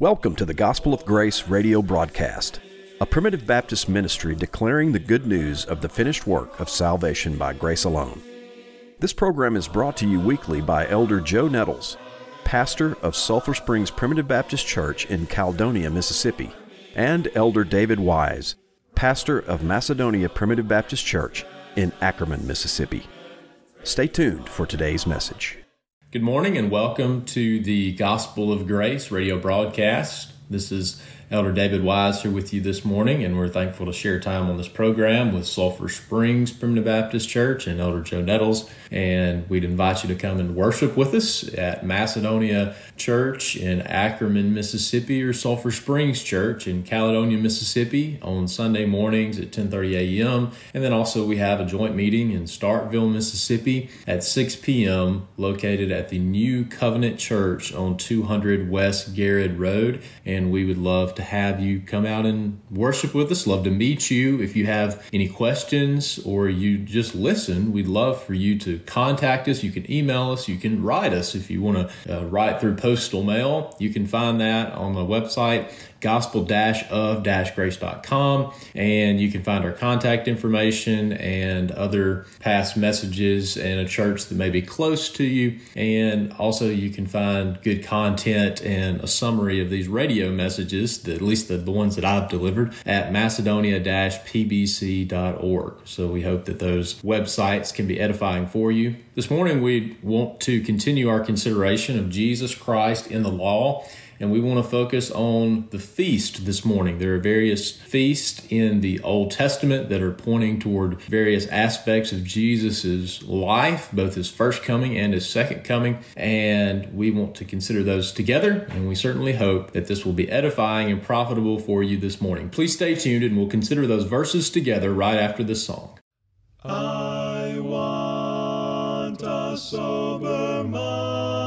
Welcome to the Gospel of Grace radio broadcast, a primitive Baptist ministry declaring the good news of the finished work of salvation by grace alone. This program is brought to you weekly by Elder Joe Nettles, pastor of Sulphur Springs Primitive Baptist Church in Caledonia, Mississippi, and Elder David Wise, pastor of Macedonia Primitive Baptist Church in Ackerman, Mississippi. Stay tuned for today's message. Good morning and welcome to the Gospel of Grace radio broadcast. This is Elder David Wise here with you this morning, and we're thankful to share time on this program with Sulphur Springs Primitive Baptist Church and Elder Joe Nettles. And we'd invite you to come and worship with us at Macedonia Church in Ackerman, Mississippi, or Sulphur Springs Church in Caledonia, Mississippi, on Sunday mornings at 10:30 a.m. And then also we have a joint meeting in Starkville, Mississippi, at 6 p.m., located at the New Covenant Church on 200 West Garrett Road. And we would love to to have you come out and worship with us. Love to meet you. If you have any questions or you just listen, we'd love for you to contact us. You can email us. You can write us if you want to uh, write through postal mail. You can find that on the website gospel-of-grace.com and you can find our contact information and other past messages and a church that may be close to you. And also you can find good content and a summary of these radio messages at least the, the ones that I've delivered at macedonia-pbc.org so we hope that those websites can be edifying for you. This morning we want to continue our consideration of Jesus Christ in the law and we want to focus on the feast this morning. There are various feasts in the Old Testament that are pointing toward various aspects of Jesus' life, both his first coming and his second coming, and we want to consider those together, and we certainly hope that this will be edifying and profitable for you this morning. Please stay tuned and we'll consider those verses together right after this song. I want a sober mind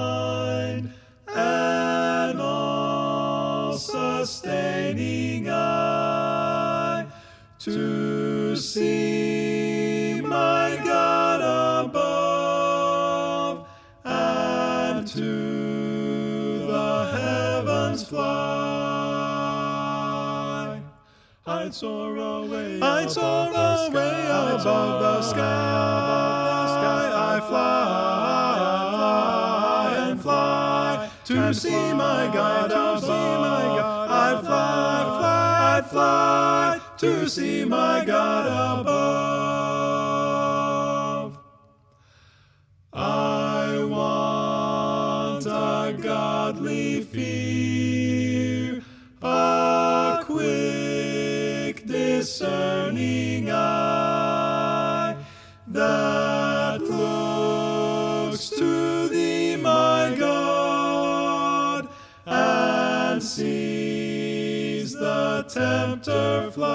to see my God above and to the heavens fly. I'd soar away, I'd soar away above the sky. I fly and fly to see my God above. To see my God above. I want a godly fear, a quick discerning eye that tempter fly.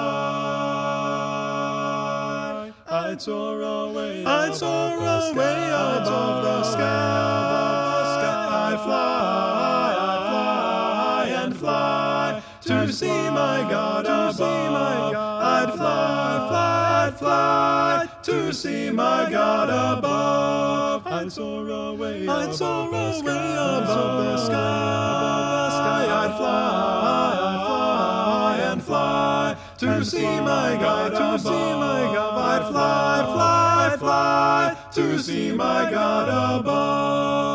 I'd soar away, I'd soar away above the sky. I fly, I fly and fly to see my God above. I'd fly, fly, fly to see my God above. I'd soar away, I'd soar away above the sky. I'd fly, I'd fly and fly to see my God, to see my God. I'd fly, fly, fly to see my God above.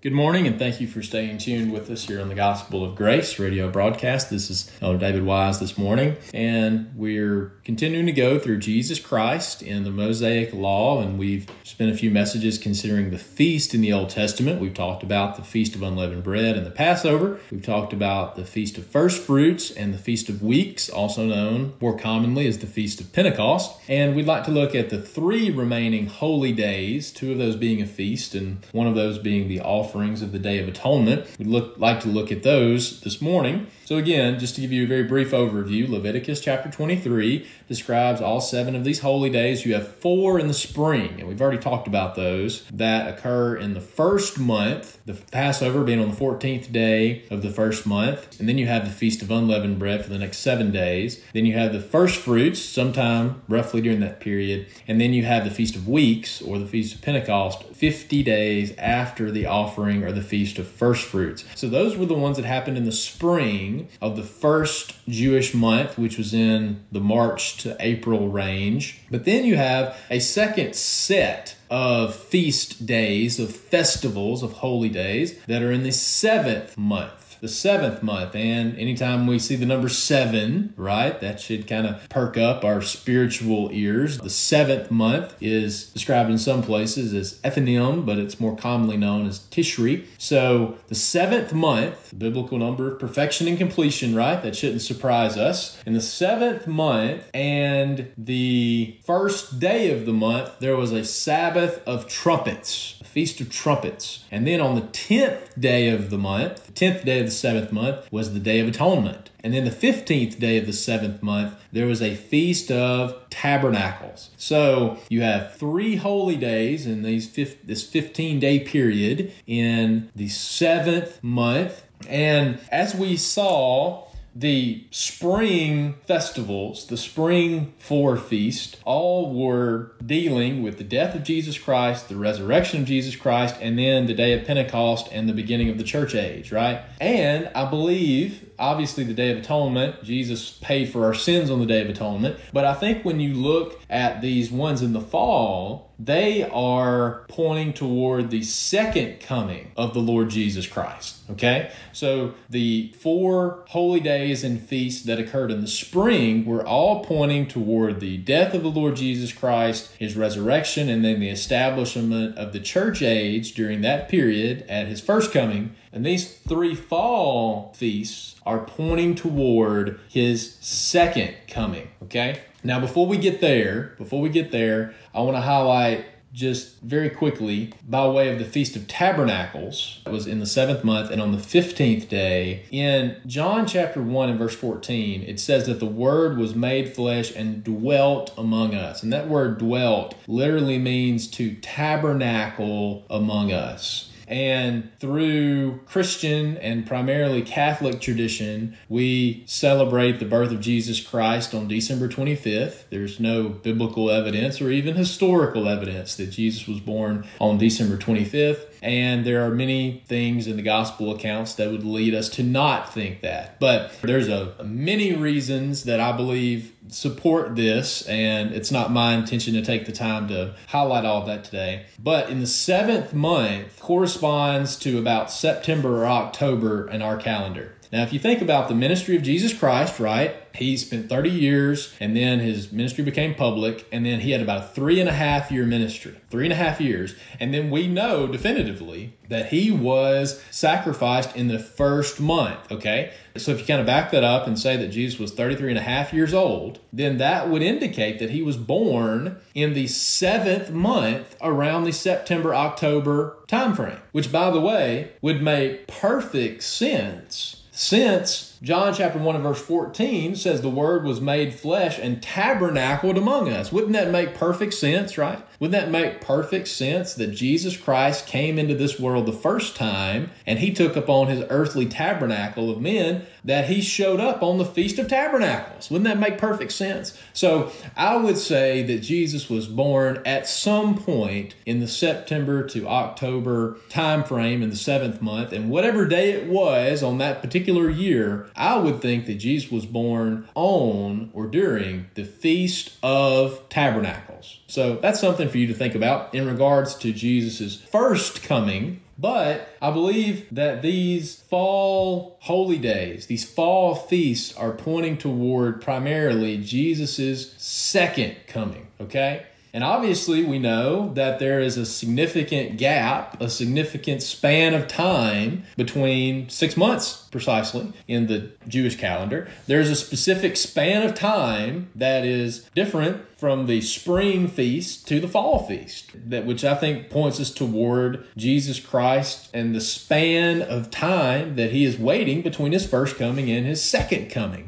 Good morning, and thank you for staying tuned with us here on the Gospel of Grace radio broadcast. This is Elder David Wise this morning, and we're continuing to go through Jesus Christ in the Mosaic Law, and we've spent a few messages considering the feast in the Old Testament. We've talked about the Feast of Unleavened Bread and the Passover. We've talked about the Feast of First Fruits and the Feast of Weeks, also known more commonly as the Feast of Pentecost. And we'd like to look at the three remaining holy days, two of those being a feast, and one of those being the offerings of the Day of Atonement. We'd look, like to look at those this morning. So, again, just to give you a very brief overview, Leviticus chapter 23 describes all seven of these holy days. You have four in the spring, and we've already talked about those that occur in the first month, the Passover being on the 14th day of the first month. And then you have the Feast of Unleavened Bread for the next seven days. Then you have the first fruits sometime roughly during that period. And then you have the Feast of Weeks or the Feast of Pentecost 50 days after the offering or the Feast of First Fruits. So those were the ones that happened in the spring of the first Jewish month, which was in the March to April range. But then you have a second set of feast days, of festivals, of holy days that are in the seventh month the seventh month. And anytime we see the number seven, right, that should kind of perk up our spiritual ears. The seventh month is described in some places as Ethanim, but it's more commonly known as Tishri. So the seventh month, biblical number of perfection and completion, right? That shouldn't surprise us. In the seventh month and the first day of the month, there was a Sabbath of trumpets. a Feast of Trumpets. And then on the 10th day of the month, the 10th day of the seventh month, was the Day of Atonement. And then the 15th day of the seventh month, there was a Feast of Tabernacles. So you have three holy days in these this 15 day period in the seventh month. And as we saw, the spring festivals, the spring four feast, all were dealing with the death of Jesus Christ, the resurrection of Jesus Christ, and then the day of Pentecost and the beginning of the church age, right? And I believe obviously the Day of Atonement. Jesus paid for our sins on the Day of Atonement. But I think when you look at these ones in the fall, they are pointing toward the second coming of the Lord Jesus Christ. Okay? So the four holy days and feasts that occurred in the spring were all pointing toward the death of the Lord Jesus Christ, his resurrection, and then the establishment of the church age during that period at his first coming. And these three fall feasts are pointing toward his second coming. Okay? Now, before we get there, before we get there, I want to highlight just very quickly by way of the Feast of Tabernacles. It was in the seventh month and on the 15th day. In John chapter 1 and verse 14, it says that the Word was made flesh and dwelt among us. And that word dwelt literally means to tabernacle among us. And through Christian and primarily Catholic tradition, we celebrate the birth of Jesus Christ on December 25th. There's no biblical evidence or even historical evidence that Jesus was born on December 25th. And there are many things in the gospel accounts that would lead us to not think that. But there's a, many reasons that I believe support this, and it's not my intention to take the time to highlight all of that today. But in the seventh month corresponds to about September or October in our calendar. Now, if you think about the ministry of Jesus Christ, right? He spent 30 years and then his ministry became public, and then he had about a three and a half year ministry. Three and a half years. And then we know definitively that he was sacrificed in the first month, okay? So if you kind of back that up and say that Jesus was 33 and a half years old, then that would indicate that he was born in the seventh month around the September October timeframe, which by the way would make perfect sense since John chapter 1 and verse 14 says the word was made flesh and tabernacled among us. Wouldn't that make perfect sense, right? Wouldn't that make perfect sense that Jesus Christ came into this world the first time and he took upon his earthly tabernacle of men that he showed up on the Feast of Tabernacles? Wouldn't that make perfect sense? So I would say that Jesus was born at some point in the September to October time frame in the seventh month, and whatever day it was on that particular year, I would think that Jesus was born on or during the Feast of Tabernacles. So that's something for you to think about in regards to Jesus' first coming. But I believe that these fall holy days, these fall feasts, are pointing toward primarily Jesus' second coming, okay? And obviously, we know that there is a significant gap, a significant span of time between six months precisely in the Jewish calendar. There's a specific span of time that is different from the spring feast to the fall feast, that which I think points us toward Jesus Christ and the span of time that he is waiting between his first coming and his second coming.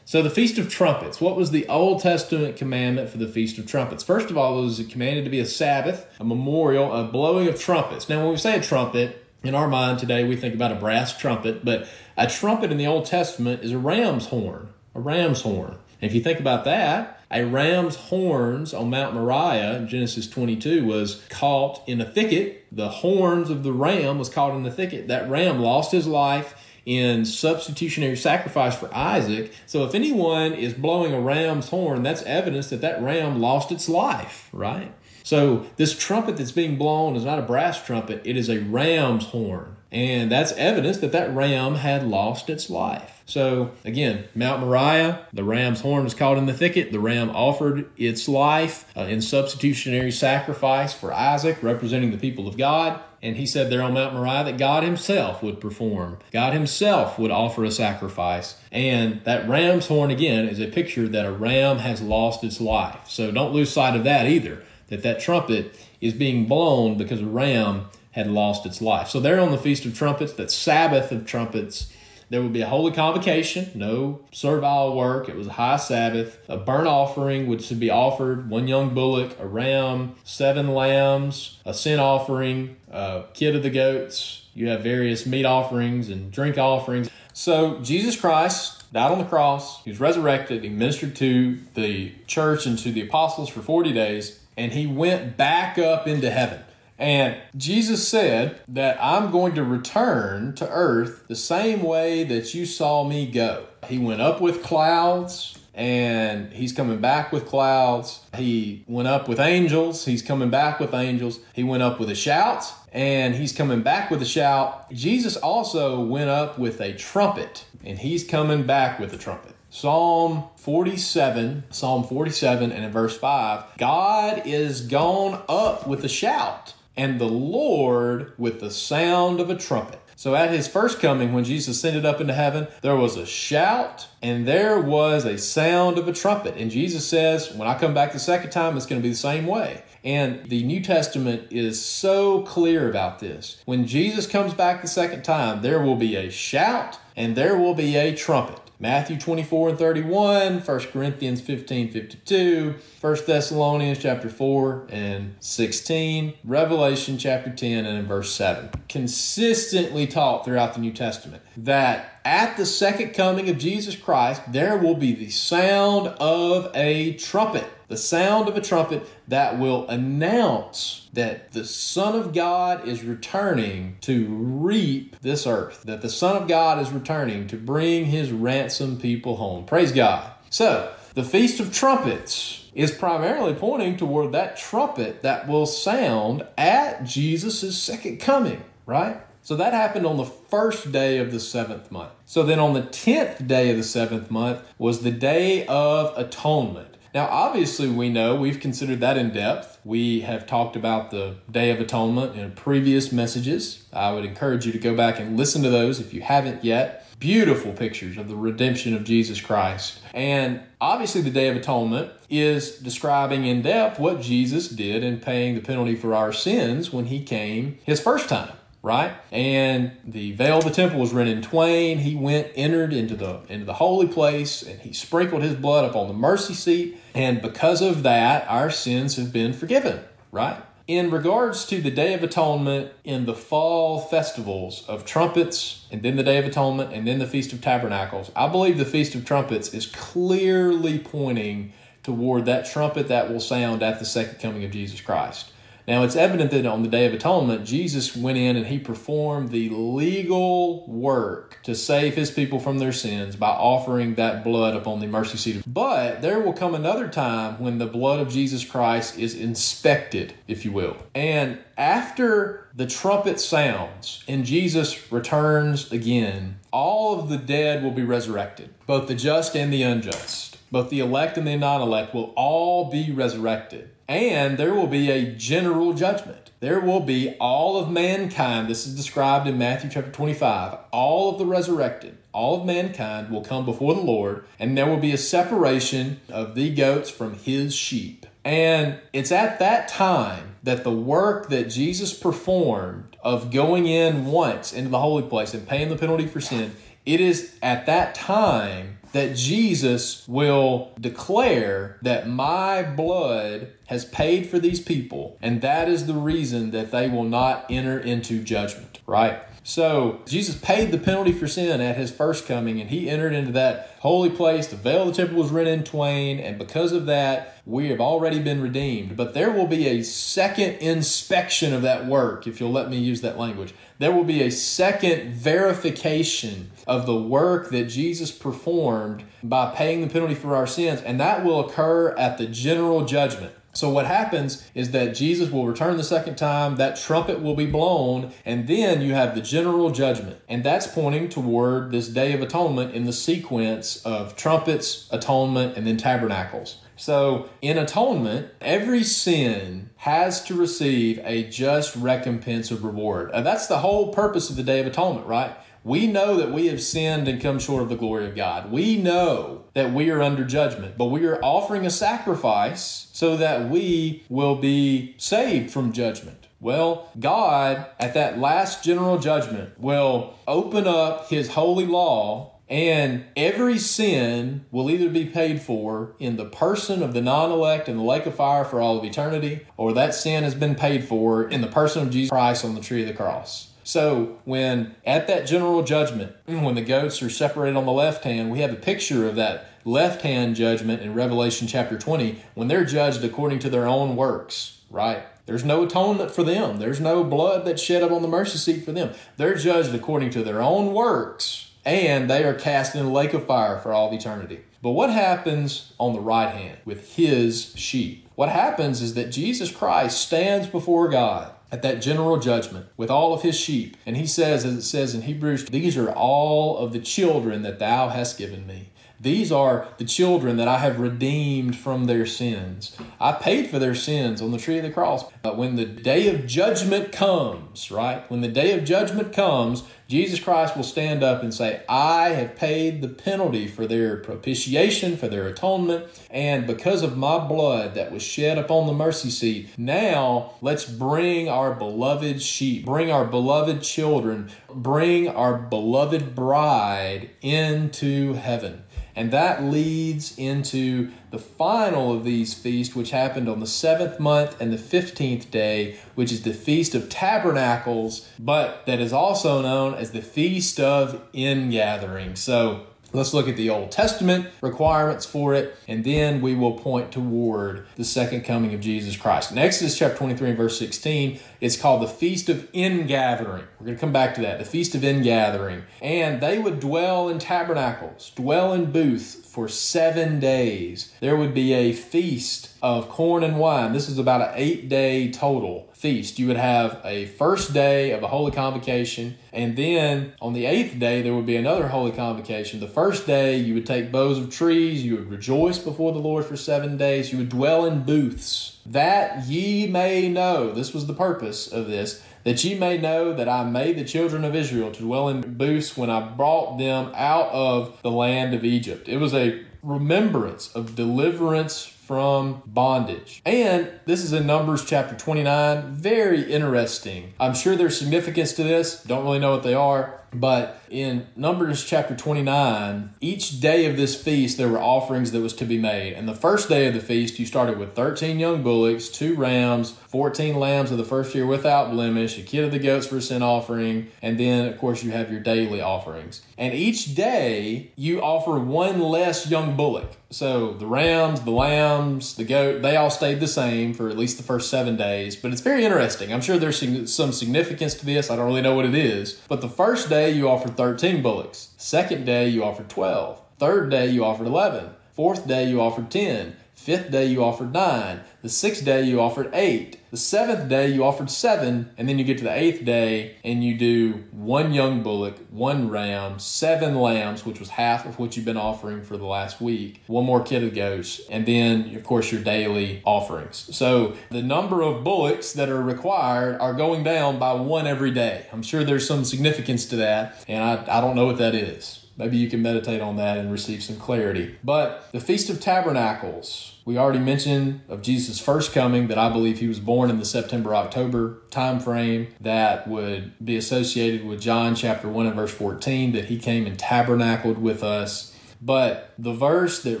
So the Feast of Trumpets, what was the Old Testament commandment for the Feast of Trumpets? First of all, it was commanded to be a Sabbath, a memorial, a blowing of trumpets. Now, when we say a trumpet, in our mind today, we think about a brass trumpet, but a trumpet in the Old Testament is a ram's horn, a ram's horn. And if you think about that, a ram's horns on Mount Moriah Genesis 22 was caught in a thicket. The horns of the ram was caught in the thicket. That ram lost his life in substitutionary sacrifice for Isaac. So if anyone is blowing a ram's horn, that's evidence that that ram lost its life, right? So this trumpet that's being blown is not a brass trumpet, it is a ram's horn. And that's evidence that that ram had lost its life. So again, Mount Moriah, the ram's horn was caught in the thicket. The ram offered its life uh, in substitutionary sacrifice for Isaac, representing the people of God. And he said there on Mount Moriah that God himself would perform. God himself would offer a sacrifice. And that ram's horn, again, is a picture that a ram has lost its life. So don't lose sight of that either, that that trumpet is being blown because a ram had lost its life. So there on the Feast of Trumpets, that Sabbath of trumpets, there would be a holy convocation, no servile work. It was a high Sabbath. A burnt offering which would be offered one young bullock, a ram, seven lambs, a sin offering, a kid of the goats. You have various meat offerings and drink offerings. So Jesus Christ died on the cross. He was resurrected. He ministered to the church and to the apostles for 40 days, and he went back up into heaven. And Jesus said that I'm going to return to earth the same way that you saw me go. He went up with clouds and he's coming back with clouds. He went up with angels. He's coming back with angels. He went up with a shout and he's coming back with a shout. Jesus also went up with a trumpet and he's coming back with a trumpet. Psalm 47, Psalm 47, and in verse 5, God is gone up with a shout and the Lord with the sound of a trumpet. So at his first coming, when Jesus ascended up into heaven, there was a shout and there was a sound of a trumpet. And Jesus says, when I come back the second time, it's going to be the same way. And the New Testament is so clear about this. When Jesus comes back the second time, there will be a shout and there will be a trumpet. Matthew 24 and 31, 1 Corinthians 15, 52, 1 Thessalonians chapter 4 and 16, Revelation chapter 10 and in verse 7. Consistently taught throughout the New Testament that at the second coming of Jesus Christ, there will be the sound of a trumpet. The sound of a trumpet that will announce that the Son of God is returning to reap this earth, that the Son of God is returning to bring his ransom people home. Praise God. So, the Feast of Trumpets is primarily pointing toward that trumpet that will sound at Jesus' second coming, right? So that happened on the first day of the seventh month. So then on the tenth day of the seventh month was the Day of Atonement. Now, obviously, we know we've considered that in depth. We have talked about the Day of Atonement in previous messages. I would encourage you to go back and listen to those if you haven't yet. Beautiful pictures of the redemption of Jesus Christ. And obviously, the Day of Atonement is describing in depth what Jesus did in paying the penalty for our sins when he came his first time right? And the veil of the temple was rent in twain. He went, entered into the into the holy place, and he sprinkled his blood upon the mercy seat. And because of that, our sins have been forgiven, right? In regards to the Day of Atonement in the fall festivals of trumpets, and then the Day of Atonement, and then the Feast of Tabernacles, I believe the Feast of Trumpets is clearly pointing toward that trumpet that will sound at the second coming of Jesus Christ. Now, it's evident that on the Day of Atonement, Jesus went in and he performed the legal work to save his people from their sins by offering that blood upon the mercy seat. But there will come another time when the blood of Jesus Christ is inspected, if you will. And after the trumpet sounds and Jesus returns again, all of the dead will be resurrected, both the just and the unjust. both the elect and the non elect, will all be resurrected. And there will be a general judgment. There will be all of mankind. This is described in Matthew chapter 25. All of the resurrected, all of mankind will come before the Lord, and there will be a separation of the goats from his sheep. And it's at that time that the work that Jesus performed of going in once into the holy place and paying the penalty for sin, it is at that time that Jesus will declare that my blood has paid for these people, and that is the reason that they will not enter into judgment, right? So Jesus paid the penalty for sin at his first coming, and he entered into that holy place. The veil of the temple was rent in twain, and because of that, we have already been redeemed. But there will be a second inspection of that work, if you'll let me use that language. There will be a second verification of the work that Jesus performed by paying the penalty for our sins, and that will occur at the general judgment. So, what happens is that Jesus will return the second time, that trumpet will be blown, and then you have the general judgment. And that's pointing toward this day of atonement in the sequence of trumpets, atonement, and then tabernacles. So, in atonement, every sin has to receive a just recompense of reward. That's the whole purpose of the Day of Atonement, right? We know that we have sinned and come short of the glory of God. We know that we are under judgment, but we are offering a sacrifice so that we will be saved from judgment. Well, God, at that last general judgment, will open up His holy law and every sin will either be paid for in the person of the non elect in the lake of fire for all of eternity, or that sin has been paid for in the person of Jesus Christ on the tree of the cross. So, when at that general judgment, when the goats are separated on the left hand, we have a picture of that left hand judgment in Revelation chapter 20 when they're judged according to their own works, right? There's no atonement for them. There's no blood that's shed up on the mercy seat for them. They're judged according to their own works, and they are cast in a lake of fire for all of eternity. But what happens on the right hand with his sheep? What happens is that Jesus Christ stands before God at that general judgment with all of his sheep. And he says, as it says in Hebrews, these are all of the children that thou hast given me. These are the children that I have redeemed from their sins. I paid for their sins on the tree of the cross. But when the day of judgment comes, right? When the day of judgment comes, Jesus Christ will stand up and say, I have paid the penalty for their propitiation, for their atonement, and because of my blood that was shed upon the mercy seat, now let's bring our beloved sheep, bring our beloved children, bring our beloved bride into heaven. And that leads into the final of these feasts, which happened on the seventh month and the 15th day, which is the Feast of Tabernacles, but that is also known as the Feast of Ingathering. So Let's look at the Old Testament requirements for it, and then we will point toward the second coming of Jesus Christ. In Exodus chapter 23 and verse 16, it's called the Feast of Ingathering. We're going to come back to that, the Feast of Ingathering. And they would dwell in tabernacles, dwell in booths for seven days. There would be a feast of corn and wine. This is about an eight day total feast. You would have a first day of a holy convocation, and then on the eighth day, there would be another holy convocation. The first day, you would take boughs of trees, you would rejoice before the Lord for seven days, you would dwell in booths, that ye may know, this was the purpose of this, that ye may know that I made the children of Israel to dwell in booths when I brought them out of the land of Egypt. It was a remembrance of deliverance from bondage. And this is in Numbers chapter 29. Very interesting. I'm sure there's significance to this. Don't really know what they are. But in Numbers chapter 29, each day of this feast there were offerings that was to be made. And the first day of the feast, you started with 13 young bullocks, two rams, 14 lambs of the first year without blemish, a kid of the goats for a sin offering, and then, of course, you have your daily offerings. And each day you offer one less young bullock. So the rams, the lambs, the goat, they all stayed the same for at least the first seven days. But it's very interesting. I'm sure there's some significance to this. I don't really know what it is. But the first day you offered 13 bullocks. Second day you offered 12. Third day you offered 11. Fourth day you offered 10. Fifth day, you offered nine. The sixth day, you offered eight. The seventh day, you offered seven. And then you get to the eighth day and you do one young bullock, one ram, seven lambs, which was half of what you've been offering for the last week, one more kid of goats, and then, of course, your daily offerings. So the number of bullocks that are required are going down by one every day. I'm sure there's some significance to that, and I, I don't know what that is. Maybe you can meditate on that and receive some clarity. But the Feast of Tabernacles, we already mentioned of Jesus' first coming that I believe he was born in the September October time frame that would be associated with John chapter 1 and verse 14 that he came and tabernacled with us but the verse that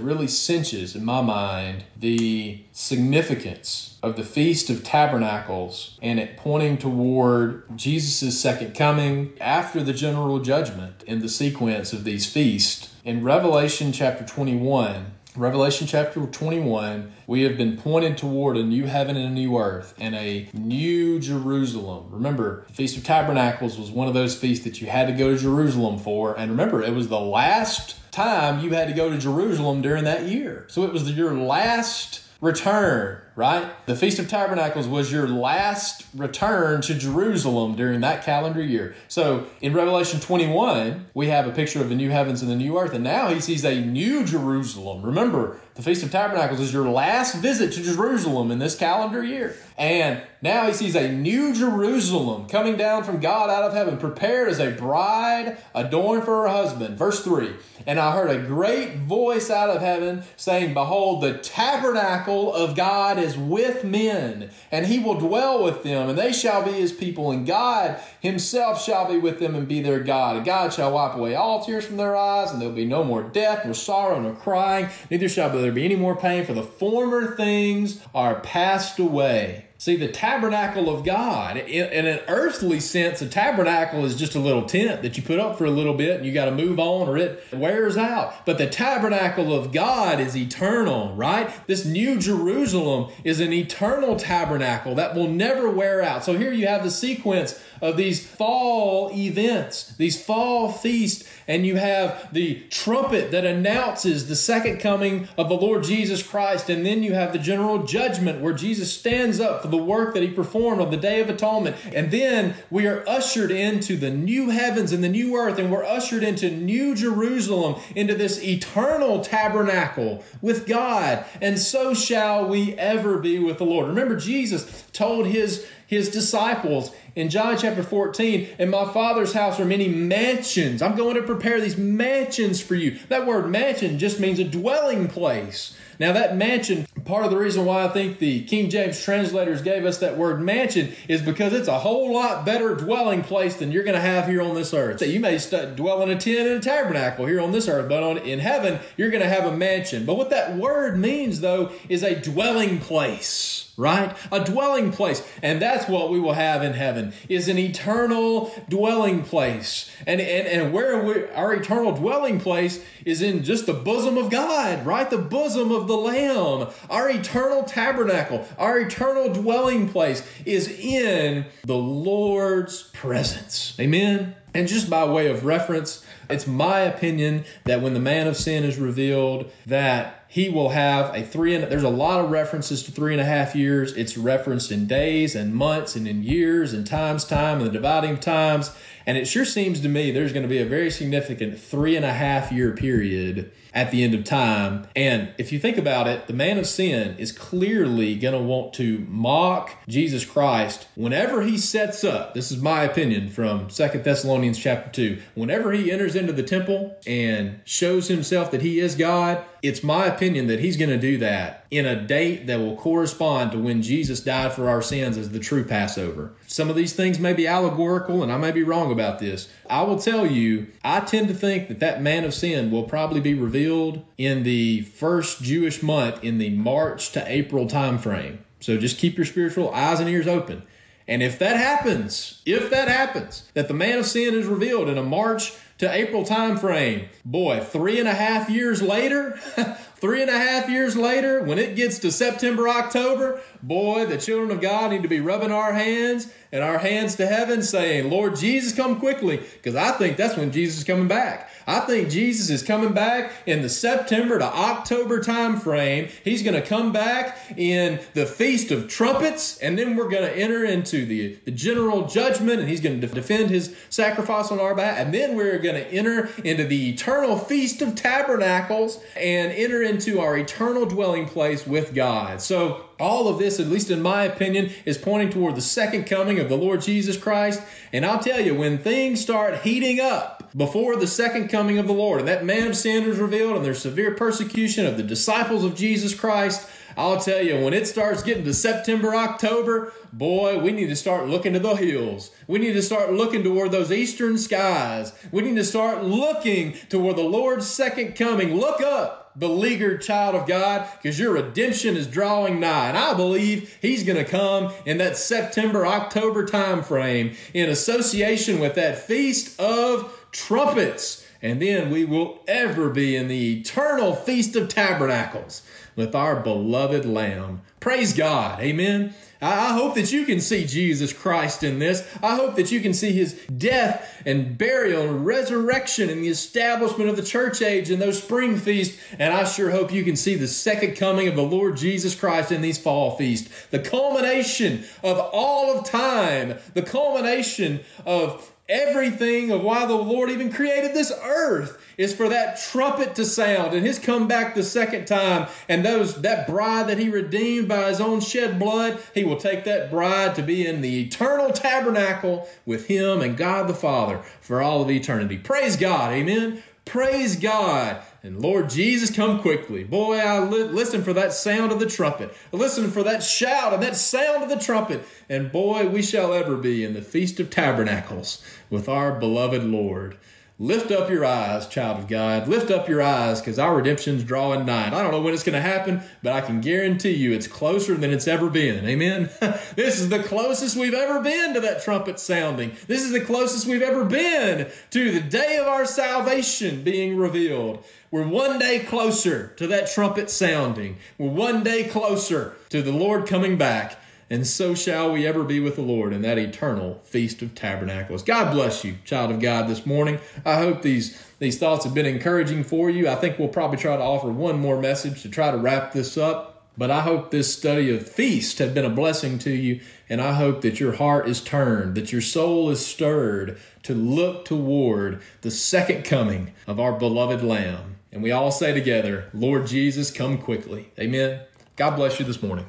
really cinches in my mind the significance of the Feast of Tabernacles and it pointing toward Jesus' second coming after the general judgment in the sequence of these feasts. In Revelation chapter 21, Revelation chapter 21, we have been pointed toward a new heaven and a new earth and a new Jerusalem. Remember, the Feast of Tabernacles was one of those feasts that you had to go to Jerusalem for. And remember, it was the last time you had to go to Jerusalem during that year. So it was your last return, right? The Feast of Tabernacles was your last return to Jerusalem during that calendar year. So in Revelation 21, we have a picture of the new heavens and the new earth, and now he sees a new Jerusalem. Remember, the Feast of Tabernacles is your last visit to Jerusalem in this calendar year. And now he sees a new Jerusalem coming down from God out of heaven, prepared as a bride adorned for her husband. Verse 3 And I heard a great voice out of heaven saying, Behold, the tabernacle of God is with men, and he will dwell with them, and they shall be his people, and God himself shall be with them and be their God. And God shall wipe away all tears from their eyes, and there will be no more death, nor sorrow, nor crying, neither shall there be any more pain, for the former things are passed away. See, the tabernacle of God, in, in, an earthly sense, a tabernacle is just a little tent that you put up for a little bit and you got to move on or it wears out. But the tabernacle of God is eternal, right? This new Jerusalem is an eternal tabernacle that will never wear out. So here you have the sequence of these fall events, these fall feasts, and you have the trumpet that announces the second coming of the Lord Jesus Christ, and then you have the general judgment where Jesus stands up for the work that he performed on the Day of Atonement, and then we are ushered into the new heavens and the new earth, and we're ushered into New Jerusalem, into this eternal tabernacle with God, and so shall we ever be with the Lord. Remember, Jesus told his his disciples in John chapter 14, in my Father's house are many mansions. I'm going to prepare these mansions for you. That word mansion just means a dwelling place. Now, that mansion, part of the reason why I think the King James translators gave us that word mansion is because it's a whole lot better dwelling place than you're going to have here on this earth. So you may st- dwell in a tent in a tabernacle here on this earth, but on, in heaven, you're going to have a mansion. But what that word means, though, is a dwelling place right? A dwelling place. And that's what we will have in heaven is an eternal dwelling place. And and, and where we, our eternal dwelling place is in just the bosom of God, right? The bosom of the Lamb. Our eternal tabernacle, our eternal dwelling place is in the Lord's presence. Amen. And just by way of reference, it's my opinion that when the man of sin is revealed, that he will have a three and there's a lot of references to three and a half years. It's referenced in days and months and in years and times, time and the dividing of times. And it sure seems to me there's going to be a very significant three and a half year period at the end of time. And if you think about it, the man of sin is clearly going to want to mock Jesus Christ whenever he sets up. This is my opinion from Second Thessalonians chapter 2. Whenever he enters into the temple and shows himself that he is God, it's my opinion that he's going to do that in a date that will correspond to when Jesus died for our sins as the true Passover. Some of these things may be allegorical, and I may be wrong about this. I will tell you, I tend to think that that man of sin will probably be revealed in the first Jewish month in the March to April time frame. So just keep your spiritual eyes and ears open. And if that happens, if that happens, that the man of sin is revealed in a March to April time frame, boy, three and a half years later, Three and a half years later, when it gets to September, October, boy, the children of God need to be rubbing our hands and our hands to heaven saying, Lord Jesus, come quickly, because I think that's when Jesus is coming back. I think Jesus is coming back in the September to October time frame. He's going to come back in the Feast of Trumpets, and then we're going to enter into the, the general judgment, and he's going to defend his sacrifice on our back. And then we're going to enter into the eternal Feast of Tabernacles and enter into our eternal dwelling place with God. So, all of this, at least in my opinion, is pointing toward the second coming of the Lord Jesus Christ. And I'll tell you, when things start heating up before the second coming of the Lord, and that man of sin is revealed, and there's severe persecution of the disciples of Jesus Christ, I'll tell you, when it starts getting to September, October, boy, we need to start looking to the hills. We need to start looking toward those eastern skies. We need to start looking toward the Lord's second coming. Look up beleaguered child of God because your redemption is drawing nigh. And I believe he's going to come in that September, October time frame in association with that Feast of Trumpets. And then we will ever be in the eternal Feast of Tabernacles with our beloved Lamb. Praise God. Amen. I hope that you can see Jesus Christ in this. I hope that you can see his death and burial and resurrection and the establishment of the church age and those spring feasts. And I sure hope you can see the second coming of the Lord Jesus Christ in these fall feasts. The culmination of all of time, the culmination of everything of why the Lord even created this earth is for that trumpet to sound and his come back the second time. And those that bride that he redeemed by his own shed blood he will take that bride to be in the eternal tabernacle with him and God the Father for all of eternity. Praise God. Amen. Praise God and Lord Jesus, come quickly. Boy, I li- listen for that sound of the trumpet. Listen for that shout and that sound of the trumpet. And boy, we shall ever be in the Feast of Tabernacles with our beloved Lord. Lift up your eyes, child of God. Lift up your eyes because our redemption's drawing nigh. I don't know when it's going to happen, but I can guarantee you it's closer than it's ever been. Amen. this is the closest we've ever been to that trumpet sounding. This is the closest we've ever been to the day of our salvation being revealed. We're one day closer to that trumpet sounding. We're one day closer to the Lord coming back and so shall we ever be with the Lord in that eternal feast of tabernacles. God bless you, child of God, this morning. I hope these these thoughts have been encouraging for you. I think we'll probably try to offer one more message to try to wrap this up. But I hope this study of feast has been a blessing to you, and I hope that your heart is turned, that your soul is stirred to look toward the second coming of our beloved Lamb. And we all say together, Lord Jesus, come quickly. Amen. God bless you this morning.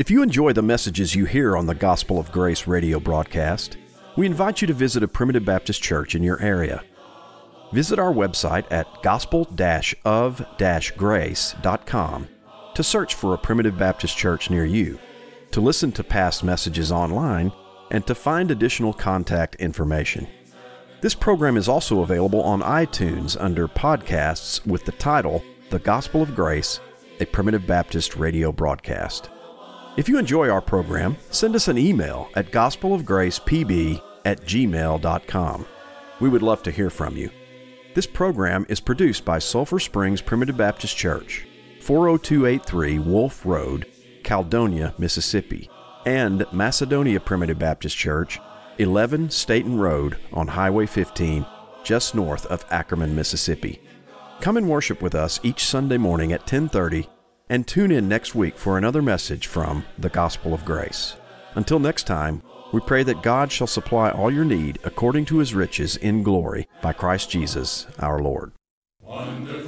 If you enjoy the messages you hear on the Gospel of Grace radio broadcast, we invite you to visit a Primitive Baptist church in your area. Visit our website at gospel of grace.com to search for a Primitive Baptist church near you, to listen to past messages online, and to find additional contact information. This program is also available on iTunes under podcasts with the title The Gospel of Grace, a Primitive Baptist radio broadcast. If you enjoy our program, send us an email at gospelofgracepb at gmail.com. We would love to hear from you. This program is produced by Sulphur Springs Primitive Baptist Church, 40283 Wolf Road, Caledonia, Mississippi, and Macedonia Primitive Baptist Church, 11 Staten Road on Highway 15, just north of Ackerman, Mississippi. Come and worship with us each Sunday morning at 1030 and tune in next week for another message from the Gospel of Grace. Until next time, we pray that God shall supply all your need according to his riches in glory by Christ Jesus our Lord. Wonderful.